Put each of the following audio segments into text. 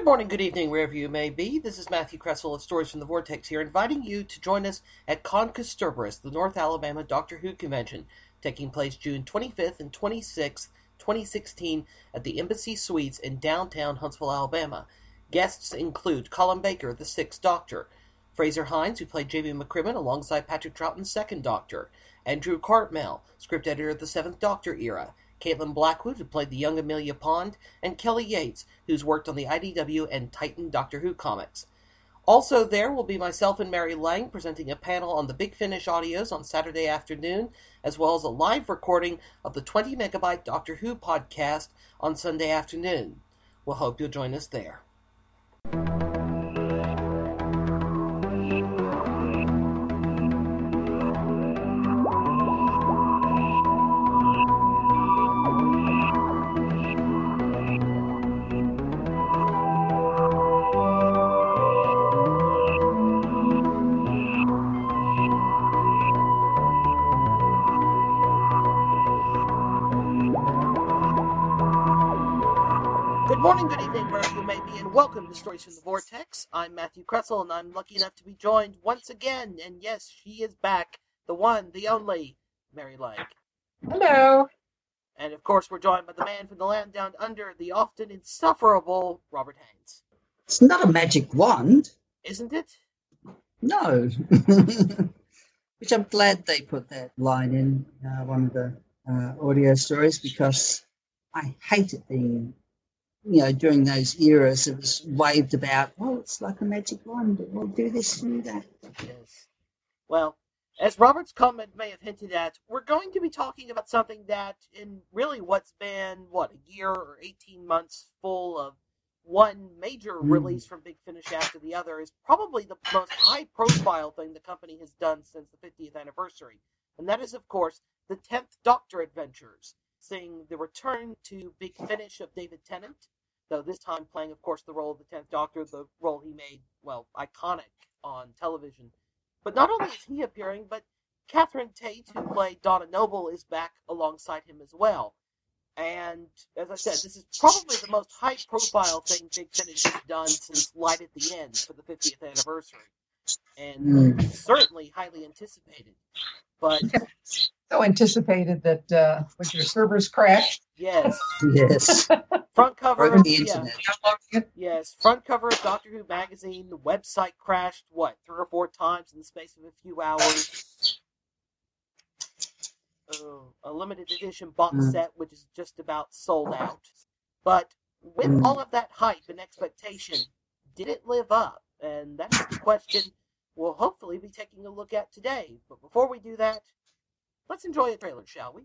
Good morning, good evening, wherever you may be. This is Matthew Kresal of Stories from the Vortex here, inviting you to join us at ConKasterborous, the North Alabama Doctor Who convention, taking place June 25th and 26th, 2016, at the Embassy Suites in downtown Huntsville, Alabama. Guests include Colin Baker, the Sixth Doctor, Fraser Hines, who played Jamie McCrimmon alongside Patrick Troughton's Second Doctor, Andrew Cartmel, script editor of the Seventh Doctor era, Caitlin Blackwood, who played the young Amelia Pond, and Kelly Yates, who's worked on the IDW and Titan Doctor Who comics. Also there will be myself and Mary Lang presenting a panel on the Big Finish audios on Saturday afternoon, as well as a live recording of the 20 megabyte Doctor Who podcast on Sunday afternoon. We'll hope you'll join us there. Welcome to Stories from the Vortex. I'm Matthew Kresal, and I'm lucky enough to be joined once again, and yes, she is back, the one, the only, Mary Lang. Hello. And of course, we're joined by the man from the land down under, the often insufferable Robert Haynes. It's not a magic wand, Isn't it? no. Which I'm glad they put that line in uh, one of the uh, audio stories because I hate it being, you know, during those eras it was waved about, oh, it's like a magic wand, we'll do this and do that. Yes. Well, as Robert's comment may have hinted at, we're going to be talking about something that, in really what's been, what, a year or 18 months full of one major Mm. release from Big Finish after the other, is probably the most high profile thing the company has done since the 50th anniversary. And that is, of course, the 10th Doctor Adventures, seeing the return to Big Finish of David Tennant, though this time playing, of course, the role of the 10th Doctor, the role he made, well, iconic on television. But not only is he appearing, but Catherine Tate, who played Donna Noble, is back alongside him as well. And as I said, this is probably the most high profile thing Big Finish has done since Light at the End for the 50th anniversary. And Mm. certainly highly anticipated. But So anticipated that uh, with your servers crashed. yes, Yes, front cover broken of the yeah, internet. yes, front cover of Doctor Who magazine. The website crashed what three or four times in the space of a few hours. Uh, a limited edition box Mm. set, which is just about sold out. But with Mm. all of that hype and expectation, did it live up? And that's the question we'll hopefully be taking a look at today. But before we do that, let's enjoy a trailer, shall we?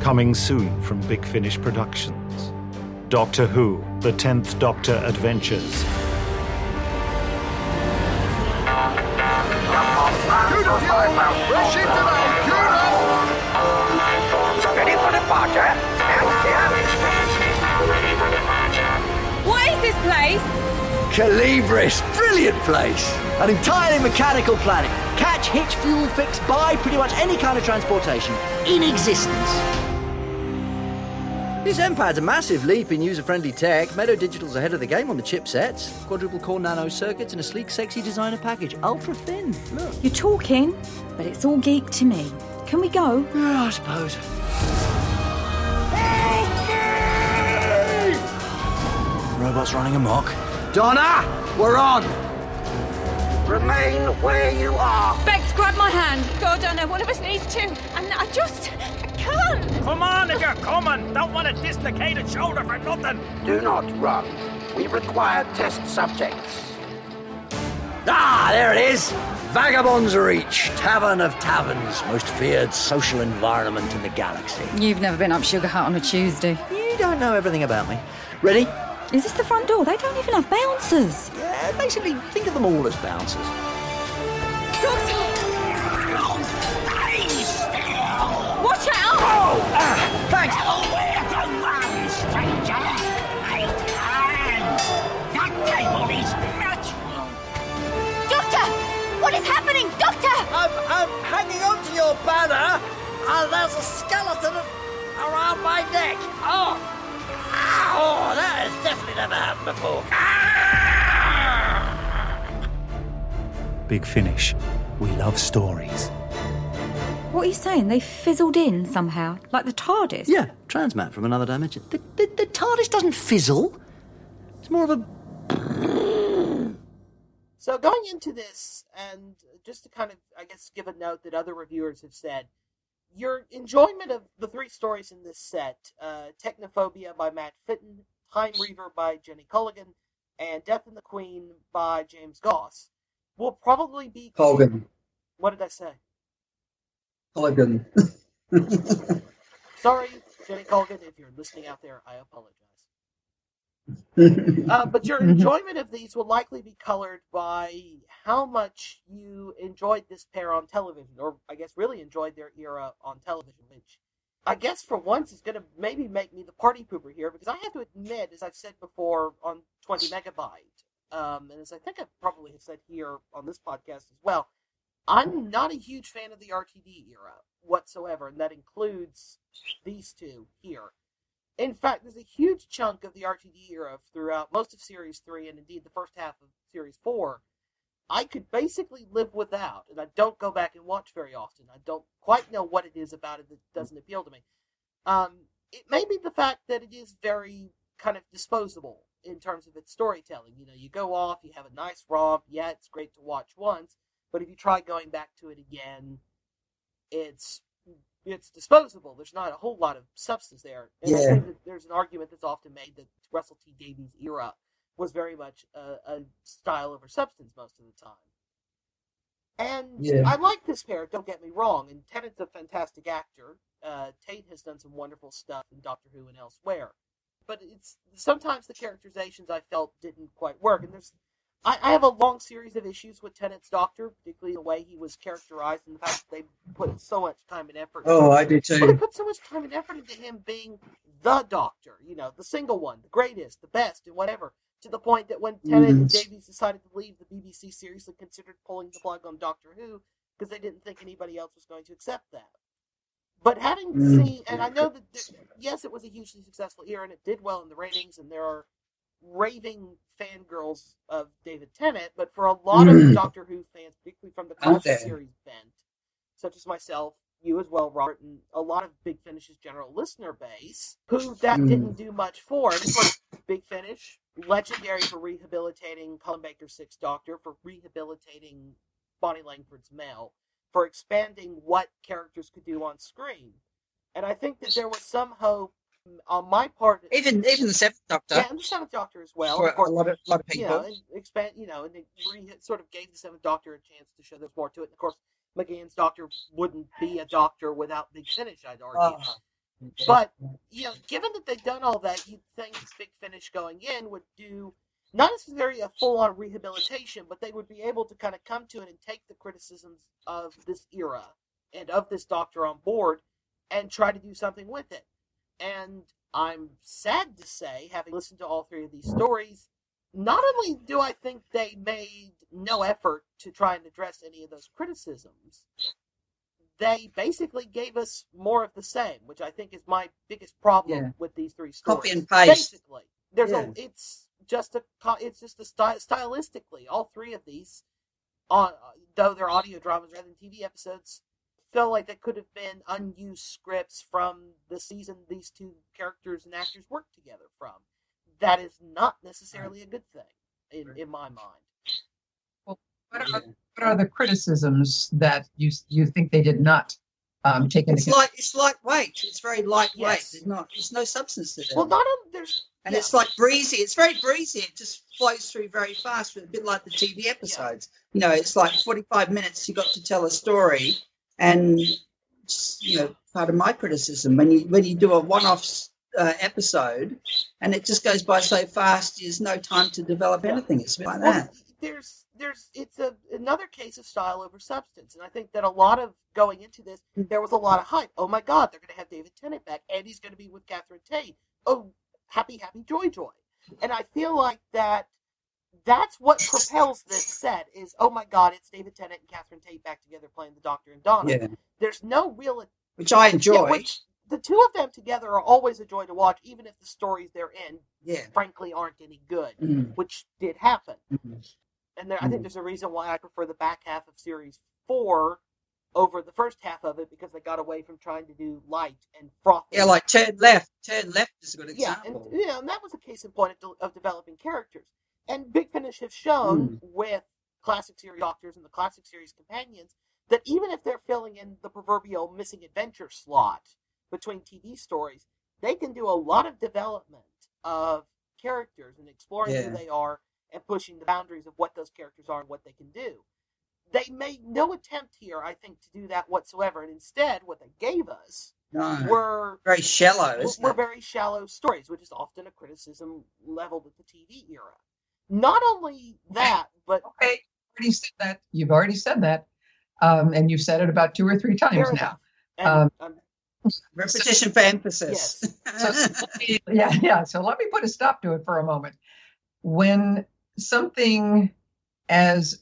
Coming soon from Big Finish Productions. Doctor Who, The Tenth Doctor Adventures. Ready for departure. What is this place? Calibris, brilliant place. An entirely mechanical planet. Catch, hitch, fuel, fix, buy pretty much any kind of transportation in existence. This M-Pad's a massive leap in user-friendly tech. Meadow Digital's ahead of the game on the chipsets. Quadruple core nano circuits and a sleek, sexy designer package. Ultra thin. Look. You're talking, but it's all geek to me. Can we go? Yeah, I suppose. Robots running amok. Donna, we're on. Remain where you are. Bex, grab my hand. God, Donna. one of us needs to. And I just I can't. Come on if you're coming. Don't want a dislocated shoulder for nothing. Do not run. We require test subjects. Ah, there it is. Vagabonds Reach, Tavern of Taverns, most feared social environment in the galaxy. You've never been up Sugar Hut on a Tuesday. You don't know everything about me. Ready? Is this the front door? They don't even have bouncers. Yeah, basically, think of them all as bouncers. Doctor! Stay still. Watch out! Oh, ah, thanks. Nowhere to run, stranger. Eight hands. That table is natural. Doctor! What is happening? Doctor! I'm, I'm hanging on to your banner, and there's a skeleton around my neck. Oh, oh, that has definitely never happened before. Ah! Big Finish. We love stories. What are you saying? They fizzled in somehow, like the TARDIS? Yeah, transmat from another dimension. The, the, the TARDIS doesn't fizzle. It's more of a. So going into this, and just to kind of, I guess, give a note that other reviewers have said, your enjoyment of the three stories in this set, uh, Technophobia by Matt Fitton, Time Reaver by Jenny Culligan, and Death and the Queen by James Goss, will probably be... Culligan. What did I say? Colgan. Sorry, Jenny Culligan, if you're listening out there, I apologize. Uh, but your enjoyment of these will likely be colored by how much you enjoyed this pair on television, or I guess really enjoyed their era on television, which I guess for once is going to maybe make me the party pooper here, because I have to admit, as I've said before on 20 Megabyte, um, and as I think I probably have said here on this podcast as well, I'm not a huge fan of the RTD era whatsoever, and that includes these two here. In fact, there's a huge chunk of the RTD era throughout most of Series 3 and indeed the first half of Series 4 I could basically live without, and I don't go back and watch very often. I don't quite know what it is about it that doesn't appeal to me. Um, it may be the fact that it is very kind of disposable in terms of its storytelling. You know, you go off, you have a nice romp, yeah, it's great to watch once, but if you try going back to it again, it's it's disposable. There's not a whole lot of substance there. And Yeah. there's an argument that's often made that Russell T Davies' era was very much a, a style over substance most of the time. And Yeah. I like this pair, don't get me wrong, and Tennant's a fantastic actor. Uh, Tate has done some wonderful stuff in Doctor Who and elsewhere. But it's sometimes the characterizations I felt didn't quite work. And there's I, I have a long series of issues with Tennant's Doctor, particularly the way he was characterized and the fact that they put so much time and effort Oh, I do but they put so much time and effort into him being the doctor, you know, the single one, the greatest, the best, and whatever. To the point that when Tennant and Davies decided to leave, the BBC seriously considered pulling the plug on Doctor Who because they didn't think anybody else was going to accept that. But having Mm. seen, and I know that there- yes, it was a hugely successful year and it did well in the ratings, and there are raving fangirls of David Tennant, but for a lot of Mm. Doctor Who fans, particularly from the classic series bent, such as myself, you as well, Robert, and a lot of Big Finish's general listener base, who that Mm. didn't do much for. And of course, Big Finish, legendary for rehabilitating Colin Baker's Sixth Doctor, for rehabilitating Bonnie Langford's Mel, for expanding what characters could do on screen. And I think that there was some hope on my part. Even even the Seventh Doctor yeah, and the Seventh Doctor as well. for course, a lot of lot of you know, and expand, you know, and they re- sort of gave the Seventh Doctor a chance to show there's more to it. And of course, McGann's Doctor wouldn't be a Doctor without Big Finish, I'd argue. Ah. But you know, given that they've done all that, you'd think Big Finish going in would do not necessarily a full-on rehabilitation, but they would be able to kind of come to it and take the criticisms of this era and of this Doctor on board and try to do something with it. And I'm sad to say, having listened to all three of these stories, not only do I think they made no effort to try and address any of those criticisms, they basically gave us more of the same, which I think is my biggest problem Yeah. with these three stories. Copy and paste. Basically, there's Yeah. a it's just a it's just a sty- stylistically all three of these, on though they're audio dramas rather than TV episodes, feel like that could have been unused scripts from the season these two characters and actors worked together from. That is not necessarily a good thing in, in my mind. What are, what are the criticisms that you you think they did not um, take into It's consideration? like it's lightweight. It's very lightweight. Yes. There's not. There's no substance to it. Well, not only there's and yeah. it's like breezy. It's very breezy. It just flows through very fast, a bit like the TV episodes. You know, it's like 45 minutes. You got to tell a story, and you know, part of my criticism when you when you do a one-off uh, episode, and it just goes by so fast. There's no time to develop anything. It's like that. there's there's it's a another case of style over substance, and I think that a lot of going into this, Mm. there was a lot of hype. Oh my God, they're going to have David Tennant back, and he's going to be with Catherine Tate. Oh, happy, happy, joy, joy. And I feel like that that's what propels this set is oh my God, it's David Tennant and Catherine Tate back together playing the Doctor and Donna. Yeah, There's no real which I enjoy. yeah, which the two of them together are always a joy to watch, even if the stories they're in, Yeah. frankly, aren't any good, Mm. which did happen. Mhm. And there, I think Mhm. there's a reason why I prefer the back half of series four over the first half of it because they got away from trying to do light and frothy. Yeah, like turn left. Turn left is a good example. yeah, and you know, and that was a case in point of, de- of developing characters. And Big Finish have shown hmm. with classic series doctors and the classic series companions that even if they're filling in the proverbial missing adventure slot between TV stories, they can do a lot of development of characters and exploring Yeah. who they are and pushing the boundaries of what those characters are and what they can do. They made no attempt here, I think, to do that whatsoever, and instead, what they gave us No. were Very shallow, were, were very shallow stories, which is often a criticism leveled at the TV era. Not only that, but Okay, already said that. You've already said that, um, and you've said it about two or three times now. And, Um, um, Repetition for emphasis. So- yeah, yeah. So let me put a stop to it for a moment. When something as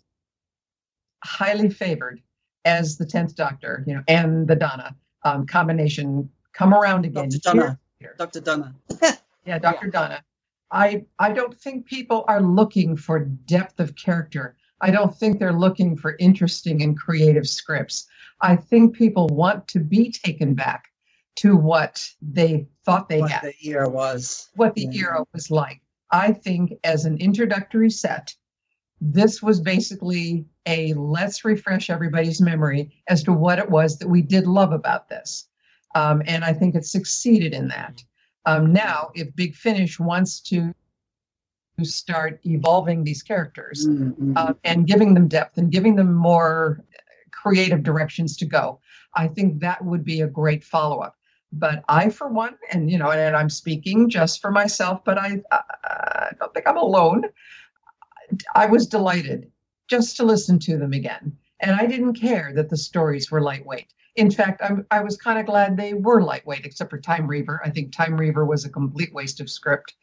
highly favored as the Tenth Doctor, you know, and the Donna um, combination come around again. Dr. Donna. year- Dr. Donna. yeah, Dr. Donna. I I don't think people are looking for depth of character. I don't think they're looking for interesting and creative scripts. I think people want to be taken back to what they thought they What had, the era was. what the Yeah. era was like. I think as an introductory set, this was basically a let's refresh everybody's memory as to what it was that we did love about this. Um, and I think it succeeded in that. Um, now, if Big Finish wants to start evolving these characters Mm, mm. uh, and giving them depth and giving them more creative directions to go, I think that would be a great follow up. But I, for one, and you know, and I'm speaking just for myself, but I, I don't think I'm alone. I was delighted just to listen to them again, and I didn't care that the stories were lightweight. In fact, I'm, I was kind of glad they were lightweight, except for Time Reaver. I think Time Reaver was a complete waste of script.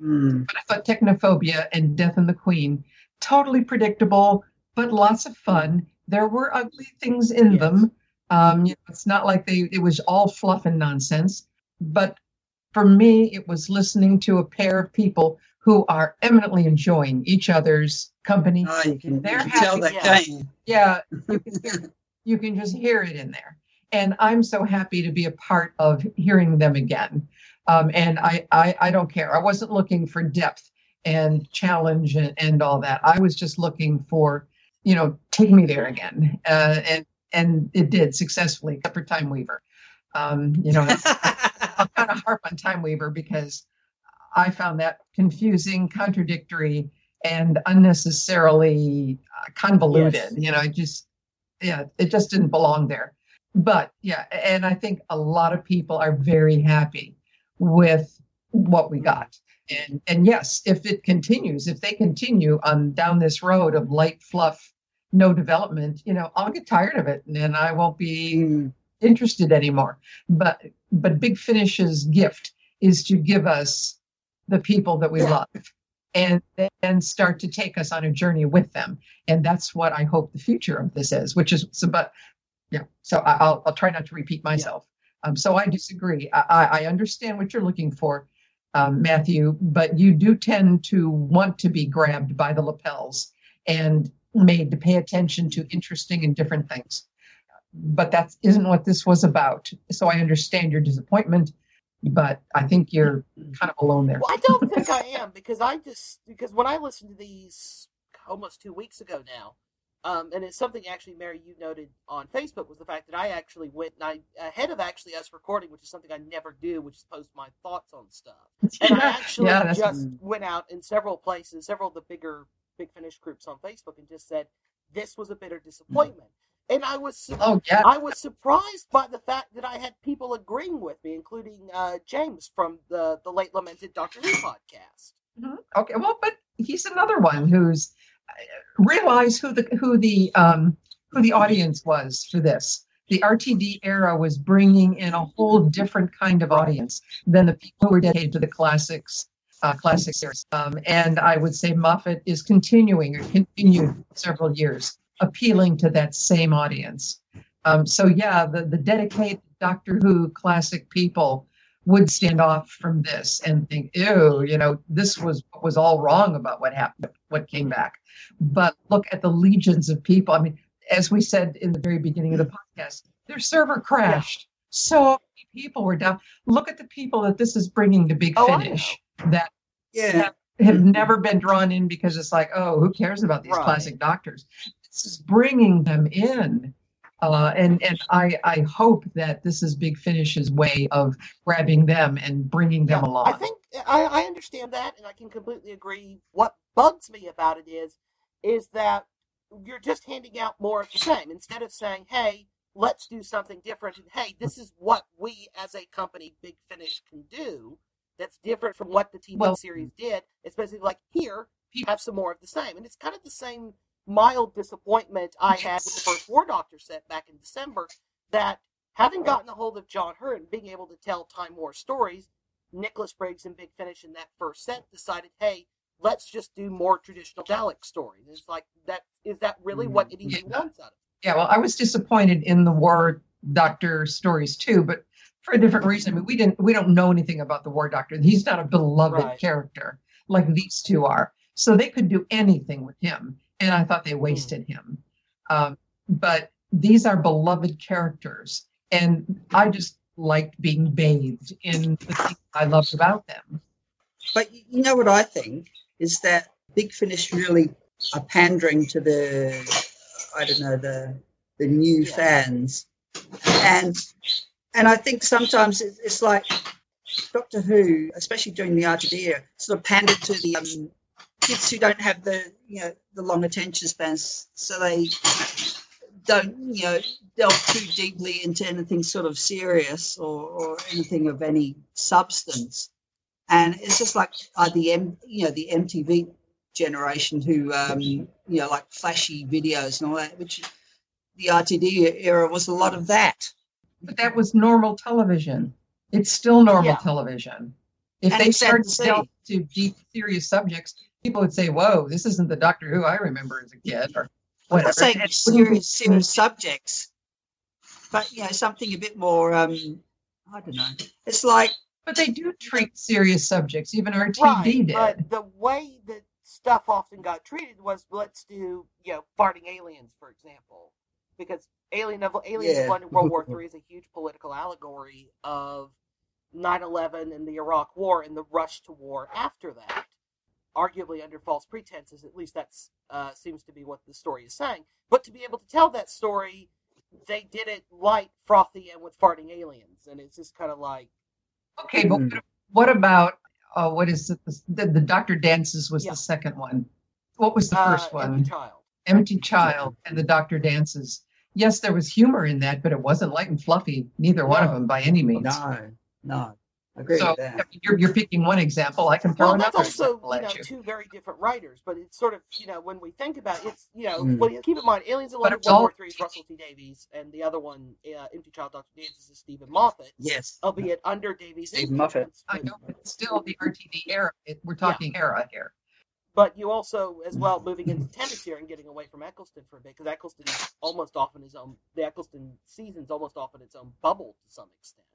Mm. But I thought Technophobia and Death and the Queen, totally predictable, but lots of fun. There were ugly things in Yes. them. Um, you know, it's not like they it was all fluff and nonsense. But for me, it was listening to a pair of people who are eminently enjoying each other's company. Oh, you can, you can tell that, yeah. can't you? Yeah, you can, hear, you can just hear it in there. And I'm so happy to be a part of hearing them again. Um, and I, I, I don't care. I wasn't looking for depth and challenge and, and all that. I was just looking for, you know, take me there again. Uh, and and it did successfully, except for Time Weaver. Um, you know, I'll kind of harp on Time Weaver because I found that confusing, contradictory, and unnecessarily uh, convoluted. Yes. You know, it just, yeah, it just didn't belong there. But yeah, and I think a lot of people are very happy with what we got. And and yes, if it continues, if they continue on down this road of light fluff, no development, you know, I'll get tired of it and then I won't be Mm. interested anymore. But but Big Finish's gift is to give us the people that we love and then start to take us on a journey with them. And that's what I hope the future of this is, which is but yeah, so I- I'll I'll try not to repeat myself. Um, so I disagree. I, I I understand what you're looking for, um, Matthew, but you do tend to want to be grabbed by the lapels and made to pay attention to interesting and different things but that isn't what this was about. So I understand your disappointment, but I think you're kind of alone there. Well, I don't think I am because I just because when I listened to these almost two weeks ago now, um, and it's something actually, Mary, you noted on Facebook was the fact that I actually went and I ahead of actually us recording, which is something I never do, which is post my thoughts on stuff. And I actually Yeah, just went out in several places, several of the bigger Big Finish groups on Facebook, and just said this was a bitter disappointment. And I was su- Oh yeah, I was surprised by the fact that I had people agreeing with me, including uh, James from the the late lamented Doctor Who podcast. Mhm. okay. Well, but he's another one who's uh, realized who the who the um who the audience was for this. The RTD era was bringing in a whole different kind of audience than the people who were dedicated to the classics. Uh, classic series, um, and I would say Moffat is continuing or continued several years appealing to that same audience. Um, so yeah, the the dedicated Doctor Who classic people would stand off from this and think, ew, you know, this was was all wrong about what happened, what came back. But look at the legions of people. I mean, as we said in the very beginning of the podcast, their server crashed. So many people were down. Look at the people that this is bringing to Big Oh, Finish that Yeah. have never been drawn in because it's like, oh, who cares about these Right. classic doctors? This is bringing them in. Uh, and and I, I hope that this is Big Finish's way of grabbing them and bringing them Yeah, along. I think I, I understand that, and I can completely agree. What bugs me about it is, is that you're just handing out more of the same instead of saying, "Hey, let's do something different," and "Hey, this is what we as a company, Big Finish, can do." That's different from what the TV Well- series did. It's basically like, here, people have some more of the same, and it's kind of the same mild disappointment I had with the first War Doctor set back in December. That having gotten a hold of John Hurt and being able to tell Time War stories, Nicholas Briggs and Big Finish in that first set decided, hey, let's just do more traditional Dalek stories. It's like that is that really what anybody Yeah. wants out of it? yeah, well, I was disappointed in the War Doctor stories too, but for a different reason. I mean, we didn't we don't know anything about the War Doctor. He's not a beloved Right. character like these two are. So they could do anything with him, and I thought they wasted him. Um, but these are beloved characters, and I just liked being bathed in the things I loved about them. But you know what I think is that Big Finish really are pandering to the, I don't know, the the new Yes. fans, and and I think sometimes it's like Doctor Who, especially during the RTD era, sort of pandered to the um, kids who don't have the you know the long attention spans, so they don't you know delve too deeply into anything sort of serious or, or anything of any substance and it's just like uh, the M, you know the MTV generation who um, you know like flashy videos and all that, which the RTD era was a lot of that. But that was normal television. It's still normal Yeah. television. If And they start to to delve to deep, serious subjects, people would say, "Whoa, this isn't the Doctor Who I remember as a kid," or I'm whatever. not saying it's it serious, serious subjects, but you know something a bit more. Um, I don't know. It's like But they do treat serious subjects. Even RTD Right, did. but the way that stuff often got treated was let's do you know farting aliens for example, because Alien of Aliens Yeah. One in World War Three is a huge political allegory of 9/11 and the Iraq War and the rush to war after that, arguably under false pretenses. At least that uh, seems to be what the story is saying. But to be able to tell that story, they did it light, frothy, and with farting aliens, and it's just kind of like okay, but what, what about uh, what is it? The, the Doctor Dances was Yeah. the second one. What was the uh, first one? Empty Child. Empty Child and the Doctor Dances. Yes, there was humor in that, but it wasn't light and fluffy. Neither one of them by any means. no, no. I agree so with that. You're, you're picking one example. I can throw Well, that's another also you know at you. two very different writers, but it's sort of you know when we think about it, it's you know Mm. well keep in mind Aliens in But London it's World all- War Three is Russell T Davies, and the other one uh, Empty Child Doctor Dances is Steven Moffat, Yes. albeit under Davies' Steven Moffat. I know, but still the RTD era. It, we're talking era here. but you also as well moving into Tennant here and getting away from Eccleston for a bit because Eccleston is almost often his own. The Eccleston season's almost often its own bubble to some extent.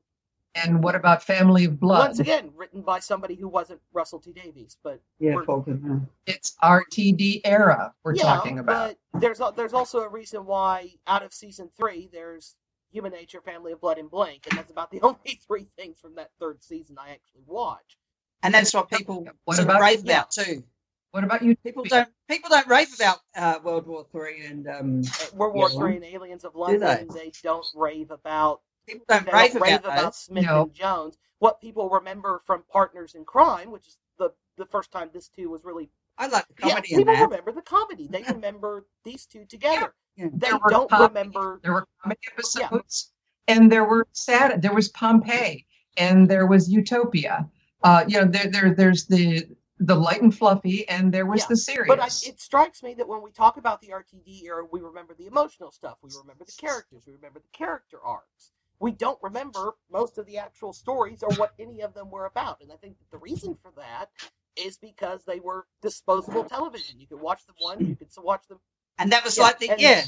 And what about Family of Blood? Once again, written by somebody who wasn't Russell T Davies, but Yeah, we're- Falcon. It's RTD era we're yeah, talking about. But there's al- there's also a reason why out of season three there's Human Nature, Family of Blood, and Blink, and that's about the only three things from that third season I actually watch. And that's what people What about- rave yeah. about too. What about you? People don't people don't rave about uh, World War Three and um, World War Yeah. Three and Aliens of they? London, they? don't rave about people don't they rave don't rave about, about. Smith No. and Jones. What people remember from Partners in Crime, which is the the first time this two was really I like the yeah, comedy in people that. remember the comedy. They remember these two together. Yeah. They There were don't comedy- remember There were comedy episodes, and there were sad. There was Pompeii, and there was Utopia. Uh, you know, there, there, there's the the light and fluffy, and there was Yeah, the serious. But I, it strikes me that when we talk about the RTD era, we remember the emotional stuff. We remember the characters. We remember the character arcs. We don't remember most of the actual stories or what any of them were about. And I think that the reason for that is because they were disposable television. You could watch them one, you could watch them. And that was Yeah, like the and- yeah.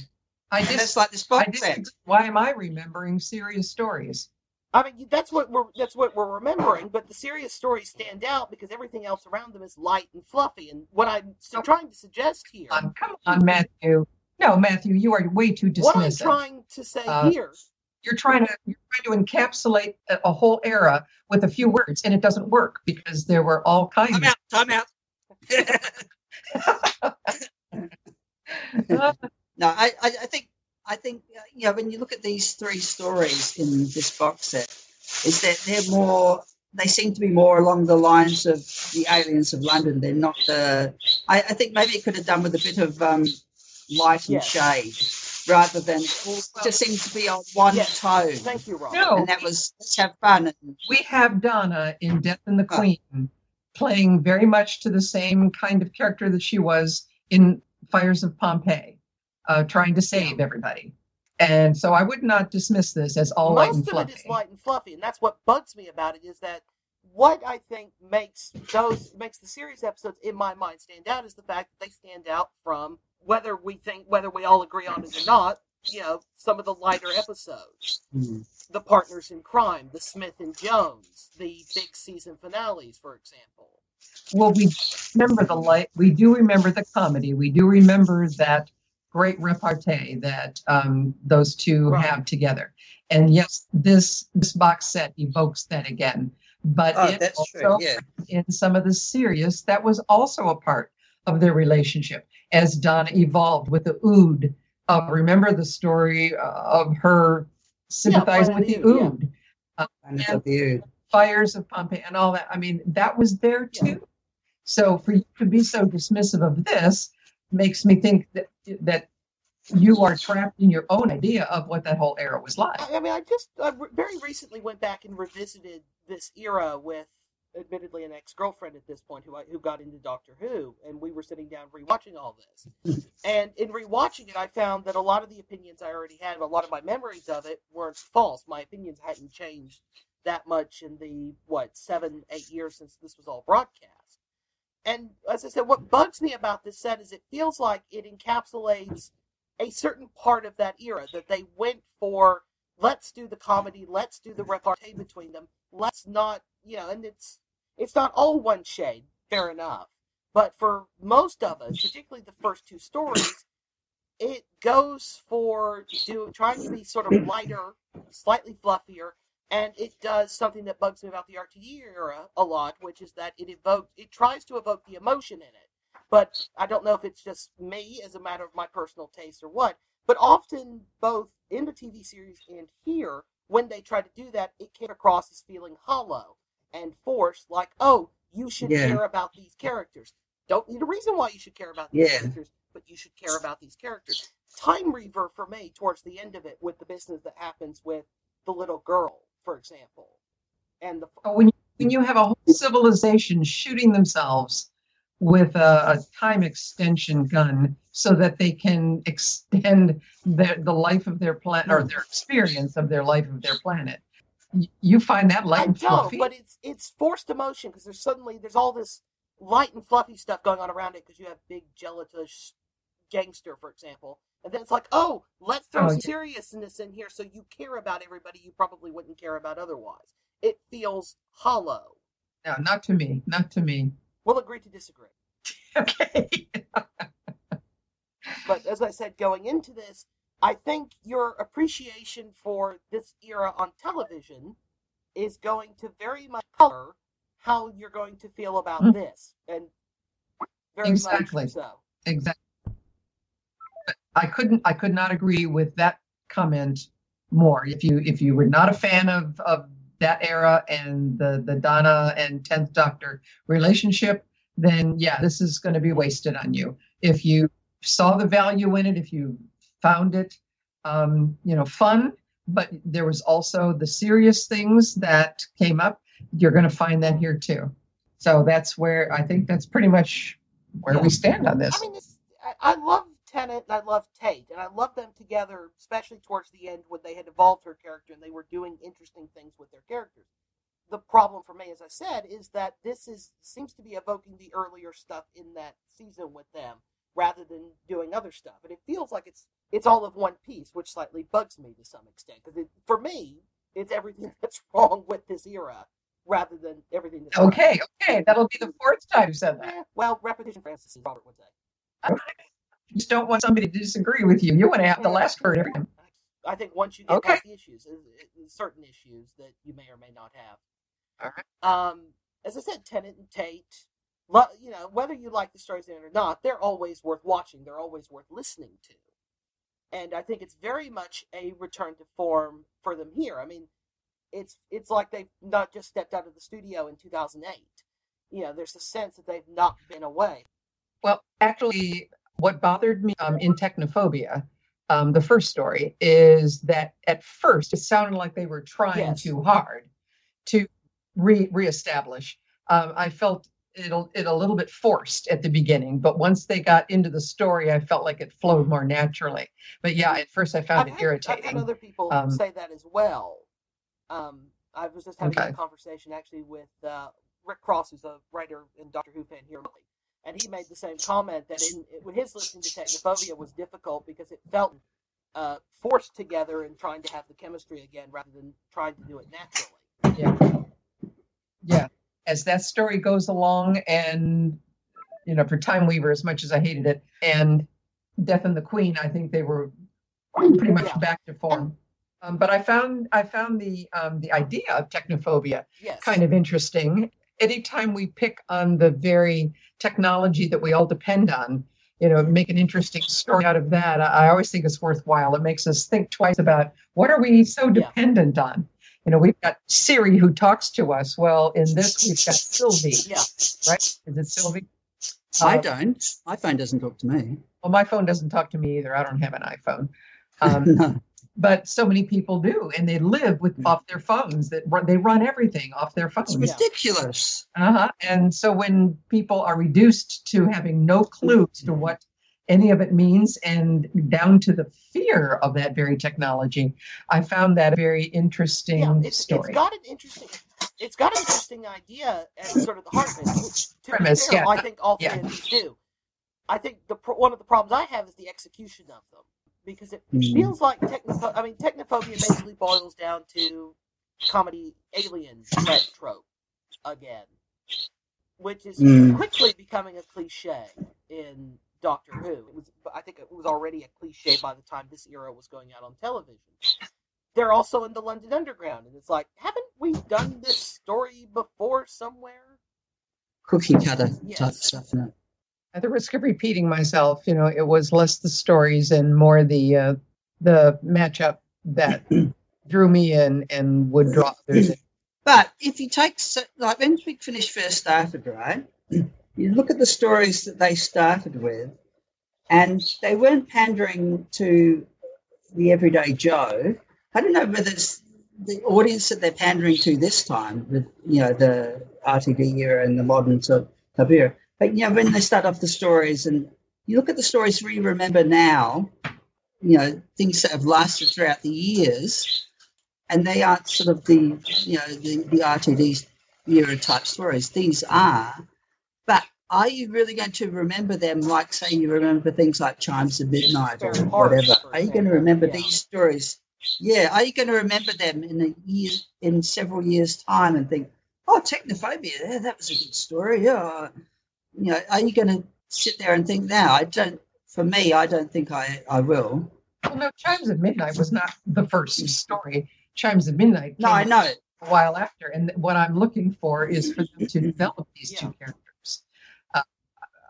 I just that's like this I box set. disagree. Why am I remembering serious stories? I mean, that's what we're that's what we're remembering. But the serious stories stand out because everything else around them is light and fluffy. And what I'm s- trying to suggest here, On, come on, Matthew. No, Matthew, you are way too dismissive. what I'm trying to say Uh, here, you're trying to you're trying to encapsulate a, a whole era with a few words, and it doesn't work because there were all kinds. Time out, time out. No, I, I, I think I think uh, you know when you look at these three stories in this box set, is that they're more they seem to be more along the lines of the aliens of London. They're not the. I, I think maybe it could have done with a bit of um, light and Yes. shade rather than it all just seemed to be on one Yes. tone. thank you, Rob. No, And that was let's have fun. And, we have Donna in Death and the Oh. Queen playing very much to the same kind of character that she was in Fires of Pompeii, uh, trying to save everybody. And so I would not dismiss this as all light and fluffy. Most of it is light and fluffy, and that's what bugs me about it. Is that what I think makes those makes the series episodes in my mind stand out is the fact that they stand out from whether we think whether we all agree on it or not. You know, some of the lighter episodes. Hmm. the partners in crime, the Smith and Jones, the big season finales, for example. Well, we remember the light. We do remember the comedy. We do remember that great repartee that um, those two Right. have together. And yes, this this box set evokes that again. But oh, it that's also, true. Yeah. in some of the serious, that was also a part of their relationship as Donna evolved with the ood. Uh, remember the story uh, of her sympathizing Planet with the Ood, yeah. ood And it's up to you. fires of Pompeii and all that. I mean, that was there too. So for you to be so dismissive of this makes me think that that you are trapped in your own idea of what that whole era was like. I I mean, I just I re- very recently went back and revisited this era with, admittedly, an ex-girlfriend at this point who I, who got into Doctor Who, and we were sitting down rewatching all this. and in rewatching it, I found that a lot of the opinions I already had, a lot of my memories of it, weren't false. My opinions hadn't changed that much in the what seven, eight years since this was all broadcast. And as I said, what bugs me about this set is it feels like it encapsulates a certain part of that era that they went for let's do the comedy let's do the repartee between them let's not you know and it's it's not all one shade fair enough but for most of us particularly the first two stories it goes for do trying to be sort of lighter slightly fluffier and it does something that bugs me about the RTD era a lot, which is that it evokes, it tries to evoke the emotion in it. But I don't know if it's just me as a matter of my personal taste or what. But often, both in the TV series and here, when they try to do that, it came across as feeling hollow and forced. Like, oh, you should Yeah. care about these characters. Don't need a reason why you should care about these Yeah. characters, but you should care about these characters. Time Reaver for me towards the end of it with the business that happens with the little girl, for example, and the Oh, When you, when you have a whole civilization shooting themselves with a, a time extension gun so that they can extend their, the life of their planet or their experience of their life of their planet, you find that light I and don't, fluffy. but it's it's forced emotion because there's suddenly there's all this light and fluffy stuff going on around it because you have big gelatinous gangster, for example, and then it's like, oh, let's throw Oh, yeah. seriousness in here so you care about everybody you probably wouldn't care about otherwise. It feels hollow. no, not to me. Not to me. We'll agree to disagree. Okay. But as I said, going into this, I think your appreciation for this era on television is going to very much color how you're going to feel about Mm. this, and very Exactly. much so. Exactly. I couldn't. I could not agree with that comment more. If you if you were not a fan of of that era and the the Donna and Tenth Doctor relationship, then yeah, this is going to be wasted on you. If you saw the value in it, if you found it, um, you know, fun, but there was also the serious things that came up. You're going to find that here too. So that's where I think that's pretty much where we stand on this. I mean, it's, I, I love Tennant and I love Tate, and I love them together, especially towards the end when they had evolved her character and they were doing interesting things with their characters. The problem for me, as I said, is that this is seems to be evoking the earlier stuff in that season with them, rather than doing other stuff. And it feels like it's it's all of one piece, which slightly bugs me to some extent because for me, it's everything that's wrong with this era rather than everything that's okay. right. Okay, that'll be the fourth time you said that. Eh, well, repetition, Francis, Robert would say. You just don't want somebody to disagree with you. You want to have the last word every time. I think once you get Okay. past the issues, uh, uh, certain issues that you may or may not have. All right. Um, as I said, Tennant and Tate, lo- you know, whether you like the stories in it or not, they're always worth watching. They're always worth listening to. And I think it's very much a return to form for them here. I mean, it's it's like they've not just stepped out of the studio in 2008. You know, there's a sense that they've not been away. Well, actually, what bothered me um, in Technophobia, um, the first story, is that at first it sounded like they were trying Yes. too hard to re reestablish. Um, I felt it it a little bit forced at the beginning, but once they got into the story, I felt like it flowed more naturally. But yeah, at first I found I've it had, irritating. I've had other people Um, say that as well. Um, I was just having Okay. a conversation actually with uh, Rick Cross, who's a writer and Doctor Who fan here, and he made the same comment that in when his listening to Technophobia was difficult because it felt uh, forced together and trying to have the chemistry again rather than trying to do it naturally. yeah yeah as that story goes along and you know for time weaver as much as i hated it and death and the queen i think they were pretty much Yeah. back to form um, but i found i found the um, the idea of technophobia Yes, kind of interesting anytime we pick on the very technology that we all depend on you know make an interesting story out of that i, I always think it's worthwhile it makes us think twice about what are we so Yeah. dependent on you know we've got siri who talks to us well in this we've got sylvie Yeah, right is it sylvie I Uh, don't. My phone doesn't talk to me. well my phone doesn't talk to me either i don't have an iphone um, no. But so many people do and they live with off their phones that run, they run everything off their phones It's ridiculous. Uh-huh. And so when people are reduced to having no clue as to what any of it means and down to the fear of that very technology, I found that a very interesting yeah. It's, it's story. got an interesting. It's got an interesting idea at sort of the heart of it. Which, to Premise, be fair, yeah. I think all three Yeah. of these do. I think the pro- one of the problems I have is the execution of them because it Mhm. feels like technopho- I mean, technophobia basically boils down to comedy alien threat trope again, which is Mm. quickly becoming a cliche in Doctor Who. It was, I think, it was already a cliche by the time this era was going out on television. They're also in the London Underground, and it's like, haven't we done this story before somewhere? Cookie cutter type stuff. It? At the risk of repeating myself, you know, it was less the stories and more the uh, the matchup that drew me in and would draw others in. But if you take, like when Big Finish first started, right, you look at the stories that they started with, and they weren't pandering to the everyday Joe. I don't know whether it's the audience that they're pandering to this time, with you know the RTD era and the modern sort of era. But you know when they start off the stories, and you look at the stories we remember now, you know things that have lasted throughout the years, and they aren't sort of the you know the, the RTD era type stories. These are, but are you really going to remember them like say you remember things like Chimes of Midnight or whatever? Are you going to remember yeah. these stories? Yeah, are you going to remember them in a year, in several years' time, and think, "Oh, Technophobia, yeah, that was a good story." Yeah, you know, are you going to sit there and think now? I don't. For me, I don't think I, I will. Well, no, Chimes of Midnight was not the first story. Chimes of Midnight No, I know. a while after. And what I'm looking for is for them to develop these two characters. Uh,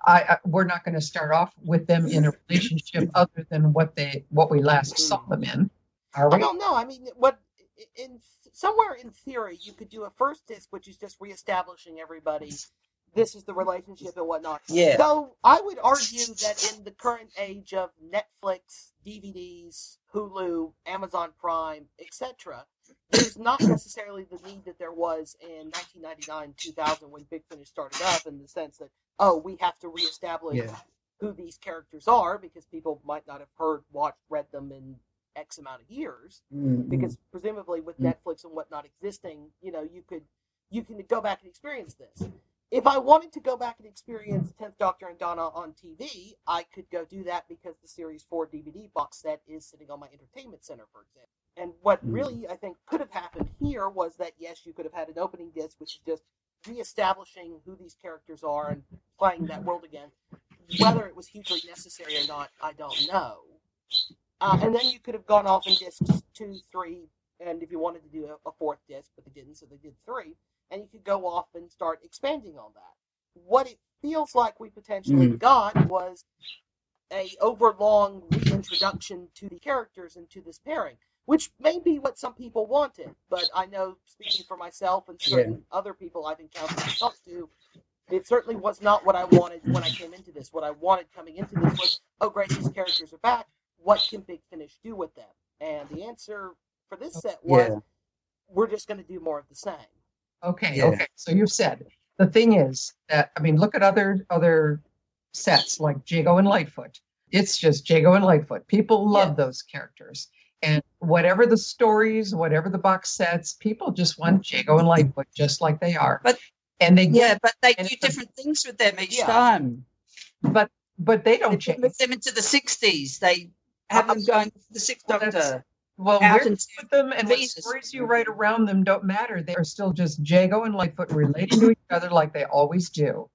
I, I we're not going to start off with them in a relationship other than what they what we last saw them in. Are I we? don't know. I mean, what in somewhere in theory you could do a first disc, which is just reestablishing everybody. This is the relationship and whatnot. Yeah. Though I would argue that in the current age of Netflix, DVDs, Hulu, Amazon Prime, etc., there's not necessarily the need that there was in 1999, 2000 when Big Finish started up, in the sense that oh, we have to reestablish Yeah. who these characters are because people might not have heard, watched, read them in X amount of years. Mm, Because presumably with Mm. Netflix and whatnot existing, you know, you could you can go back and experience this. If I wanted to go back and experience Tenth Doctor and Donna on TV, I could go do that because the Series Four DVD box set is sitting on my entertainment center, for example. And what Mm. really I think could have happened here was that yes, you could have had an opening disc, which is just reestablishing who these characters are and playing that world again. Whether it was hugely necessary or not, I don't know. Uh, and then you could have gone off in discs two, three, and if you wanted to do a, a fourth disc, but they didn't, so they did three, and you could go off and start expanding on that. What it feels like we potentially Mm. got was a overlong reintroduction to the characters and to this pairing, which may be what some people wanted. But I know, speaking for myself and certain other people I've encountered and talked to, it certainly was not what I wanted when I came into this. What I wanted coming into this was, oh great, these characters are back. What can Big Finish do with them? And the answer for this set was, Yeah. we're just going to do more of the same. Okay, Yeah. okay. So you've said the thing is that I mean, look at other other sets like Jago and Lightfoot. It's just Jago and Lightfoot. People love Yes. those characters. And whatever the stories, whatever the box sets, people just want mm-hmm. Jago and Lightfoot just like they are. But- and they Yeah, but they do it's a- different things with them each Yeah. time. but but they They don't change. move them into the 60s. They have uh, them going to the Sixth Well, Doctor. Well, where you put them and what Venus. stories you write around them don't matter. They are still just Jago and Lightfoot relating to each other like they always do.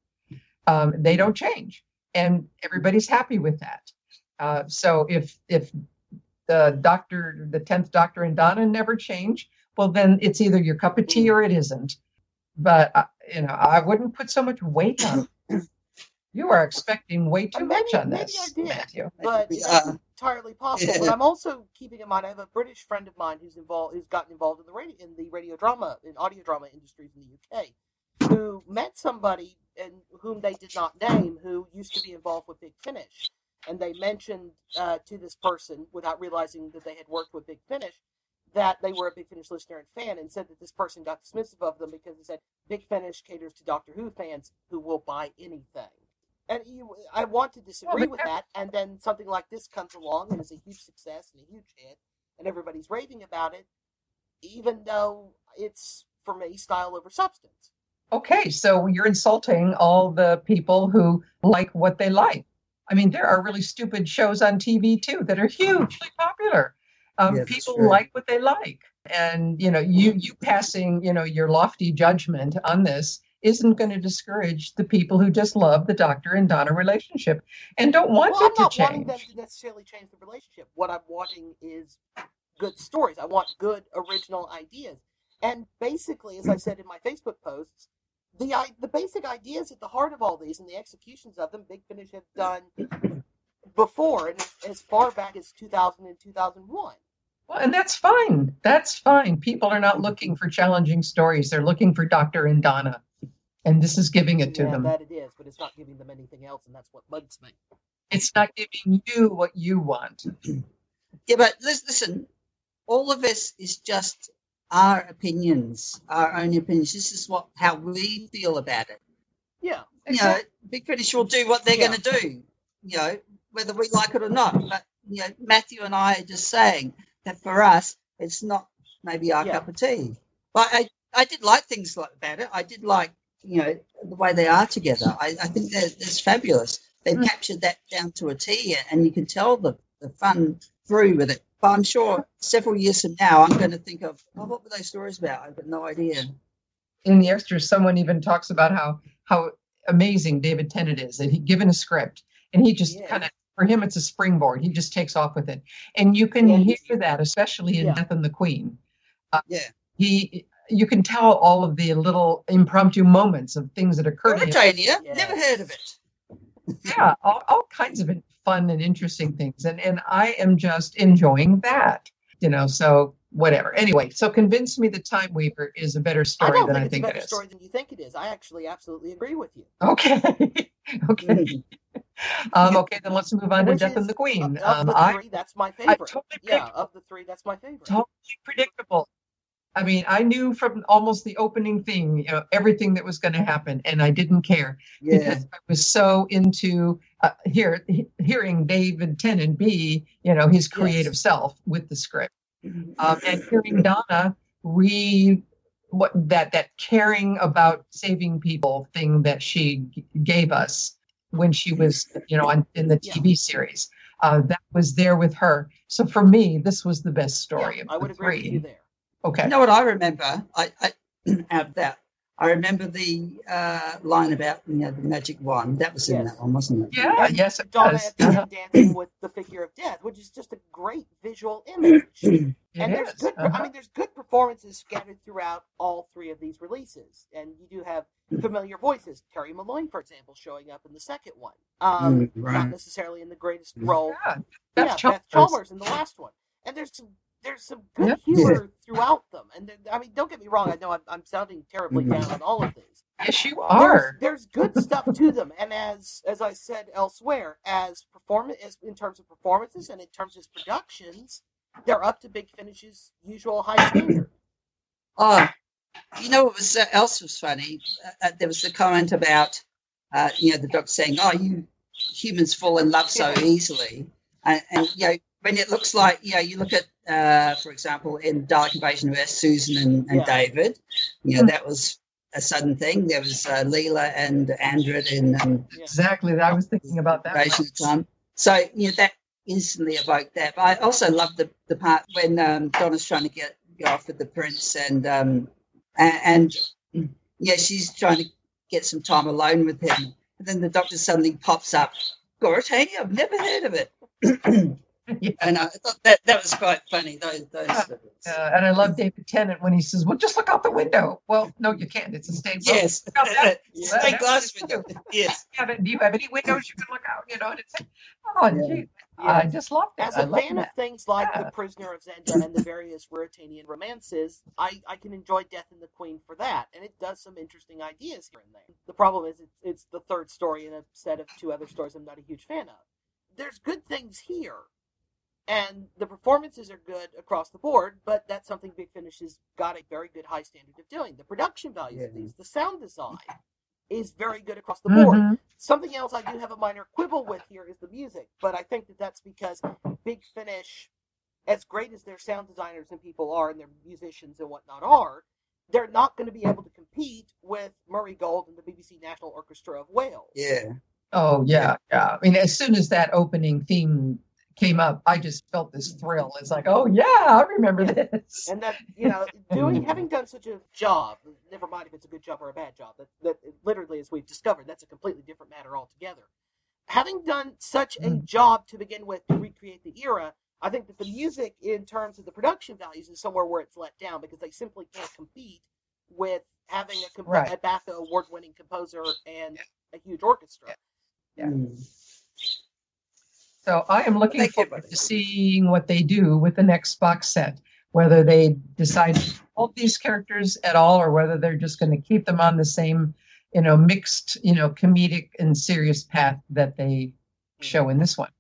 Um, they don't change, and everybody's happy with that. Uh, so if if the Doctor, the tenth Doctor, and Donna never change, well, then it's either your cup of tea or it isn't. But uh, you know, I wouldn't put so much weight on. It. You are expecting way too Uh, much on maybe this, I did. Matthew. but Yeah. that's entirely possible. But I'm also keeping in mind I have a British friend of mine who's involved, who's gotten involved in the radio, in the radio drama, in audio drama industries in the UK, who met somebody and whom they did not name, who used to be involved with Big Finish, and they mentioned uh, to this person, without realizing that they had worked with Big Finish, that they were a Big Finish listener and fan, and said that this person got dismissive of them because they said Big Finish caters to Doctor Who fans who will buy anything. And you, I want to disagree but with that, and then something like this comes along and is a huge success and a huge hit, and everybody's raving about it, even though it's for me style over substance. Okay, so you're insulting all the people who like what they like. I mean, there are really stupid shows on TV too that are hugely popular. Um, Yeah, people true. like what they like, and you know, you you passing you know your lofty judgment on this isn't going to discourage the people who just love the Doctor and Donna relationship and don't want well, I'm it to not wanting them change. to necessarily change the relationship. What I'm wanting is good stories. I want good original ideas. And basically, as I said in my Facebook posts, the the basic ideas at the heart of all these and the executions of them, Big Finish have done before, and as, as far back as 2000 and 2001. Well, and that's fine. That's fine. People are not looking for challenging stories; they're looking for Doctor and Donna, and this is giving it to yeah, them. that it is, but it's not giving them anything else, and that's what bugs me. It's not giving you what you want. Yeah, but listen, all of this is just our opinions, our own opinions. This is what how we feel about it. Yeah. You know, Big Finish will do what they're Yeah. going to do. You know, whether we like it or not. But you know, Matthew and I are just saying that for us, it's not maybe our Yeah. cup of tea. But I, I did like things like about it. I did like you know the way they are together. I, I think they're, fabulous. They've Mm. captured that down to a T, and you can tell the the fun through with it. But I'm sure several years from now, I'm going to think of, oh, what were those stories about? I've got no idea. In the extras, someone even talks about how how amazing David Tennant is, that he given a script and he just Yeah. kind of for him it's a springboard. He just takes off with it, and you can Yeah. hear that especially in Yeah. Death and the Queen. Yeah. He you can tell all of the little impromptu moments of things that occur to him. Mauritania, never heard of it. yeah, all, all kinds of fun and interesting things, and and I am just enjoying that. You know, so whatever. Anyway, so convince me the Time Reaver is a better story don't than think I it's think a better is. story than you think it is. I actually absolutely agree with you. Okay, okay, um, okay. Then let's move on to Death is, and the Queen. Of, of Um, the I that's my favorite. totally yeah, of the three, that's my favorite. totally predictable. I mean, I knew from almost the opening thing, you know, everything that was going to happen, and I didn't care Yeah. because I was so into uh, hear, hearing David Tennant be, you know, his creative self with the script, um, and hearing Donna re what that that caring about saving people thing that she g- gave us when she was you know on, in the TV series. Uh, that was there with her. So for me, this was the best story. Yeah, of I would the agree with three. you there. Okay. You know what I remember? I, I out of that. I remember the uh, line about you know the magic wand. That was in Yes. that one, wasn't it? Yeah. And Yes, it Donna does. at the dancing with the figure of death, which is just a great visual image. It and there's is. good. I Uh-huh. mean, there's good performances scattered throughout all three of these releases, and you do have familiar voices. Terry Molloy, for example, showing up in the second one. Um, Mm, Not necessarily in the greatest Mm. role. Yeah, Yeah, Beth Beth Chalmers. Chalmers in the last one, and there's some there's some good Yeah. humor throughout them. And I mean, don't get me wrong. I know I'm, I'm sounding terribly Mhm. down on all of these. Yes, you are. there's good stuff to them, and as as I said elsewhere, as performance as in terms of performances and in terms of productions, they're up to Big Finish's usual high standard. Oh, you know what was uh, else was funny? Uh, uh, there was the comment about uh, you know the doctor saying, "Oh, you humans fall in love so easily," and, and you know when it looks like you know you look at uh, for example in Dalek Invasion of Earth, Susan and, and Yeah. David, you know that was a sudden thing. There was uh, Leela and Andred in um, Exactly. I was thinking about that. Invasion of Time. So you know that instantly evoked that. But I also love the the part when um, Donna's trying to get go off with the prince and um and, and yeah, she's trying to get some time alone with him. And then the doctor suddenly pops up. Goritania, I've never heard of it. And I thought that that was quite funny. Those those Uh, and I love David Tennant when he says, "Well, just look out the window." Well, no, you can't. It's a stained glass. yes, Look out that- stained glass window. Yes, Yeah, but do you have any windows you can look out? You know, and it's oh, Yeah. gee, I just love that. As I a love fan of that. things like Yeah. The Prisoner of Zenda and the various Ruritanian romances, I, I can enjoy Death and the Queen for that, and it does some interesting ideas here and there. The problem is it's, it's the third story in a set of two other stories I'm not a huge fan of. There's good things here, and the performances are good across the board, but that's something Big Finish has got a very good high standard of doing. The production values of these, the sound design is very good across the board. Mhm. Something else I do have a minor quibble with here is the music, but I think that that's because Big Finish, as great as their sound designers and people are, and their musicians and whatnot are, they're not going to be able to compete with Murray Gold and the BBC National Orchestra of Wales. yeah. Oh yeah, yeah. I mean, as soon as that opening theme came up, I just felt this thrill. It's like, oh yeah, I remember this. And that you know, doing having done such a job, never mind if it's a good job or a bad job. That that literally, as we've discovered, that's a completely different matter altogether. Having done such a job to begin with to recreate the era, I think that the music, in terms of the production values, is somewhere where it's let down because they simply can't compete with having a, comp- Right. a BAFTA award-winning composer and a huge orchestra. Yeah. Mm. So I am looking Thank forward buddy. to seeing what they do with the next box set. Whether they decide to hold these characters at all, or whether they're just going to keep them on the same, you know, mixed, you know, comedic and serious path that they show in this one.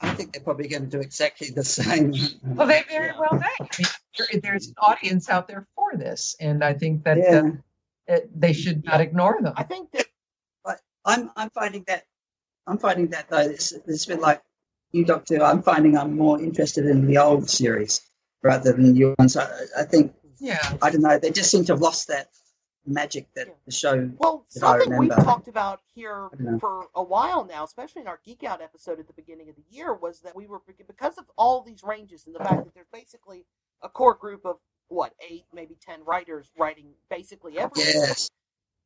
I think they're probably going to do exactly the same. Well, they very Yeah. well may. I mean, there- there's an audience out there for this, and I think that yeah. uh, it, they should not ignore them. I think that I'm I'm finding that I'm finding that though it's, it's been like you Doctor. I'm finding I'm more interested in the old series rather than the new ones. I, I think Yeah. I don't know. They just seem to have lost that magic that Yeah. the show. Well, something we've talked about here I don't know. for a while now, especially in our Geek Out episode at the beginning of the year, was that we were because of all these ranges and the fact that there's basically a core group of what eight, maybe ten writers writing basically everything, Yes.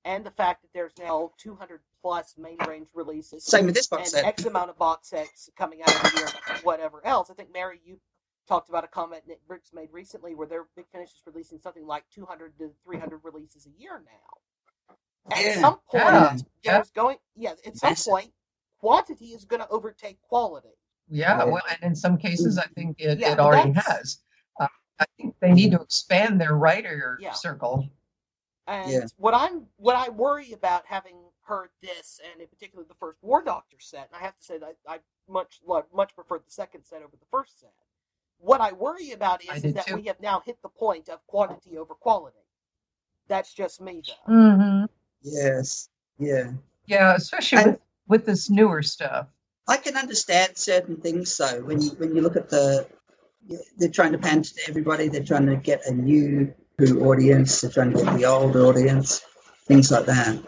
and the fact that there's now 200 plus main range releases Same with this and box set. X amount of box sets coming out of the year, whatever else. I think Mary, you talked about a comment Nick Briggs made recently where their Big Finish is releasing something like 200 to 300 releases a year now. At Yeah. some point, Yeah. Yeah. there's going, yeah, at some Massive. point, quantity is going to overtake quality. Yeah, Yeah. well, and in some cases, I think it, Yeah, it already has. Uh, I think they need to expand their writer Yeah. circle. And Yeah. what I'm, what I worry about having heard this, and in particular the first War Doctor set, and I have to say that I much lo- much preferred the second set over the first set. What I worry about is, is that too. we have now hit the point of quantity over quality. That's just me, though. Mm-hmm. Yes. Yeah. Yeah, especially And- with, with this newer stuff. I can understand certain things though. When you when you look at the, they're trying to pander to everybody. They're trying to get a new Who audience, they're trying to get the old audience, things like that.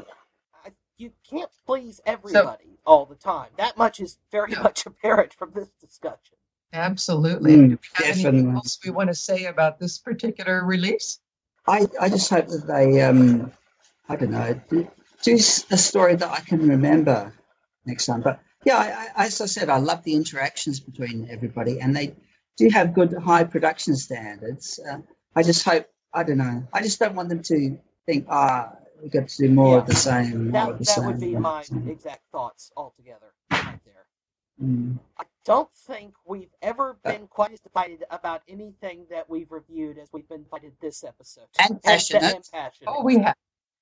You can't please everybody so, all the time. That much is very yeah. much apparent from this discussion. Absolutely. Mm, definitely. else we want to say about this particular release? I, I just hope that they, um, I don't know, do, do a story that I can remember next time. But yeah, I, I, as I said, I love the interactions between everybody, and they do have good high production standards. Uh, I just hope, I don't know, I just don't want them to think, ah, we get to do more yeah. of the same. That, the that same, would be my exact thoughts altogether, right there. Mm. I don't think we've ever uh, been quite as divided about anything that we've reviewed as we've been divided this episode. And passionate. And, and passionate. Oh, we have.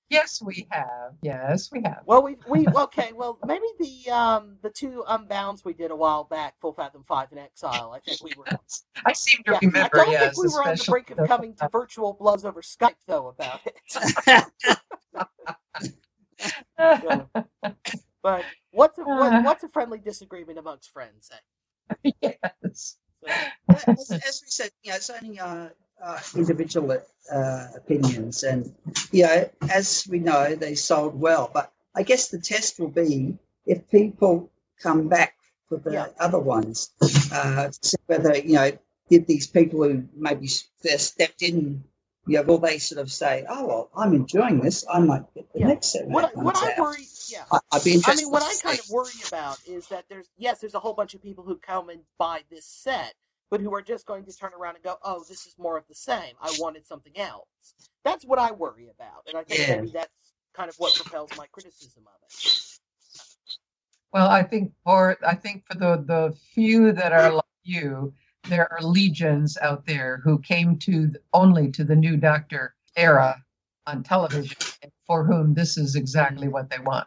Yes, we have. Yes, we have. Well, we we okay. Well, maybe the um the two Unbounds we did a while back, Full Fathom Five and Exile. I think we were. I seem to yeah, remember. I don't yes, think we were on the brink of coming to virtual blows over Skype though about it. so, but what's a what, what's a friendly disagreement amongst friends? Eh? yes. So, as, as, we said, you know, it's only uh, uh, individual uh, opinions, and you know, as we know, they sold well. But I guess the test will be if people come back for the yeah. other ones, uh, whether you know, did these people who maybe first stepped in yeah, will they sort of say, "Oh, well, I'm enjoying this. I might get the yeah. next set." What, what I worry, yeah, I, would be interested. I mean, what I kind of worry about is that there's yes, there's a whole bunch of people who come and buy this set, but who are just going to turn around and go, "Oh, this is more of the same. I wanted something else." That's what I worry about, and I think yeah. maybe that's kind of what propels my criticism of it. Well, I think for I think for the the few that are like you, there are legions out there who came to only to the new Doctor era on television, for whom this is exactly what they want.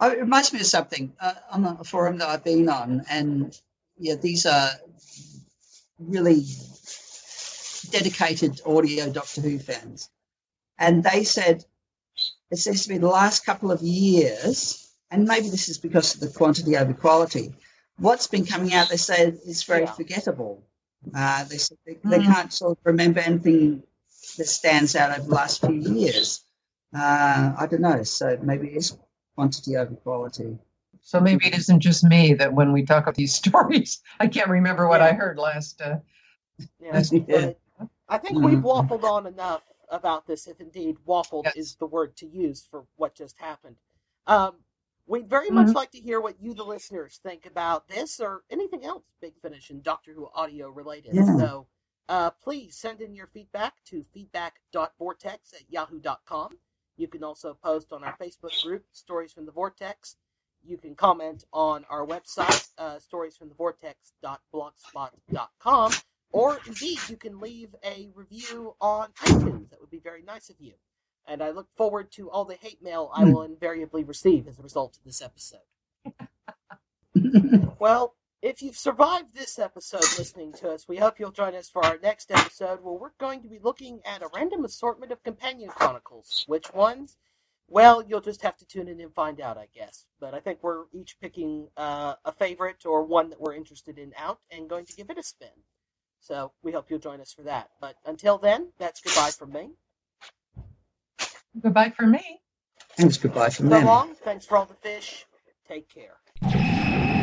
Oh, it reminds me of something uh, on a forum that I've been on, and yeah, these are really dedicated audio Doctor Who fans, and they said it seems to be the last couple of years, and maybe this is because of the quantity over quality. What's been coming out, they say, is very yeah. forgettable. Uh, they they, they mm. can't sort of remember anything that stands out over the last few years. Uh, I don't know. So maybe it is quantity over quality. So maybe it isn't just me that when we talk about these stories, I can't remember what yeah. I heard last. Uh, yeah, yeah. I think mm-hmm. we've waffled on enough about this, if indeed waffled yes. is the word to use for what just happened. Um, We'd very mm-hmm. much like to hear what you, the listeners, think about this or anything else Big Finish and Doctor Who audio related. Yeah. So uh, please send in your feedback to feedback.vortex at yahoo.com. You can also post on our Facebook group, Stories from the Vortex. You can comment on our website, uh, storiesfromthevortex.blogspot.com. Or indeed, you can leave a review on iTunes. That would be very nice of you and I look forward to all the hate mail I will invariably receive as a result of this episode. well, if you've survived this episode listening to us, we hope you'll join us for our next episode where we're going to be looking at a random assortment of companion chronicles. Which ones? Well, you'll just have to tune in and find out, I guess. But I think we're each picking uh, a favorite or one that we're interested in out and going to give it a spin. So we hope you'll join us for that. But until then, that's goodbye from me. Goodbye for me. Thanks. Goodbye from so me. long. Thanks for all the fish. Take care.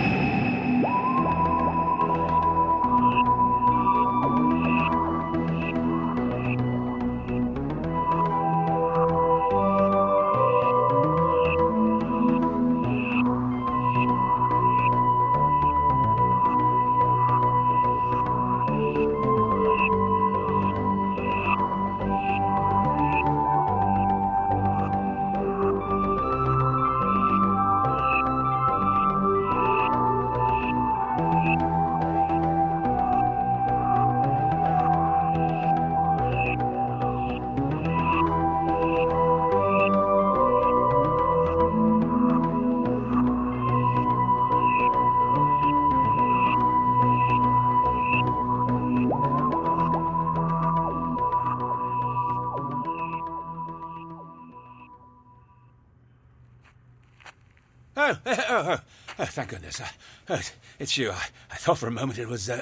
thank goodness. Uh, it's you. I, I, thought for a moment it was uh,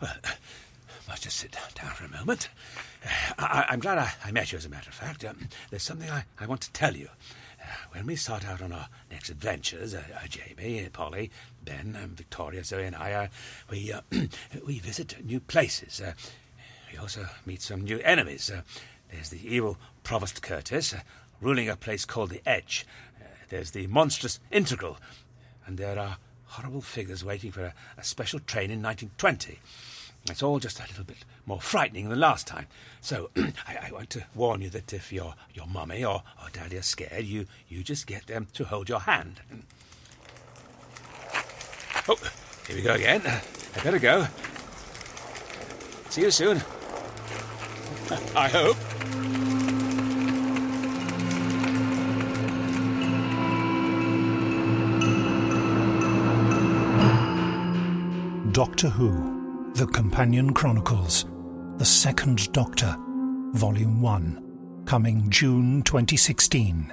uh, must just sit down for a moment. I, am glad I, I, met you, as a matter of fact. Um, there's something I, I, want to tell you. Uh, when we start out on our next adventures, uh, uh, Jamie, Polly, Ben, um, Victoria, Zoe, and I, uh, we uh, we visit new places. Uh, we also meet some new enemies. there's the evil Provost Curtis, ruling a place called the Edge. There's the monstrous Integral, and there are horrible figures waiting for a, a special train in 1920. It's all just a little bit more frightening than last time. So I, I, want to warn you that if your your mummy or, or daddy are scared, you you just get them to hold your hand. Oh, here we go again. I better go. See you soon. I hope. Doctor Who, The Companion Chronicles, The Second Doctor, Volume 1, coming June 2016.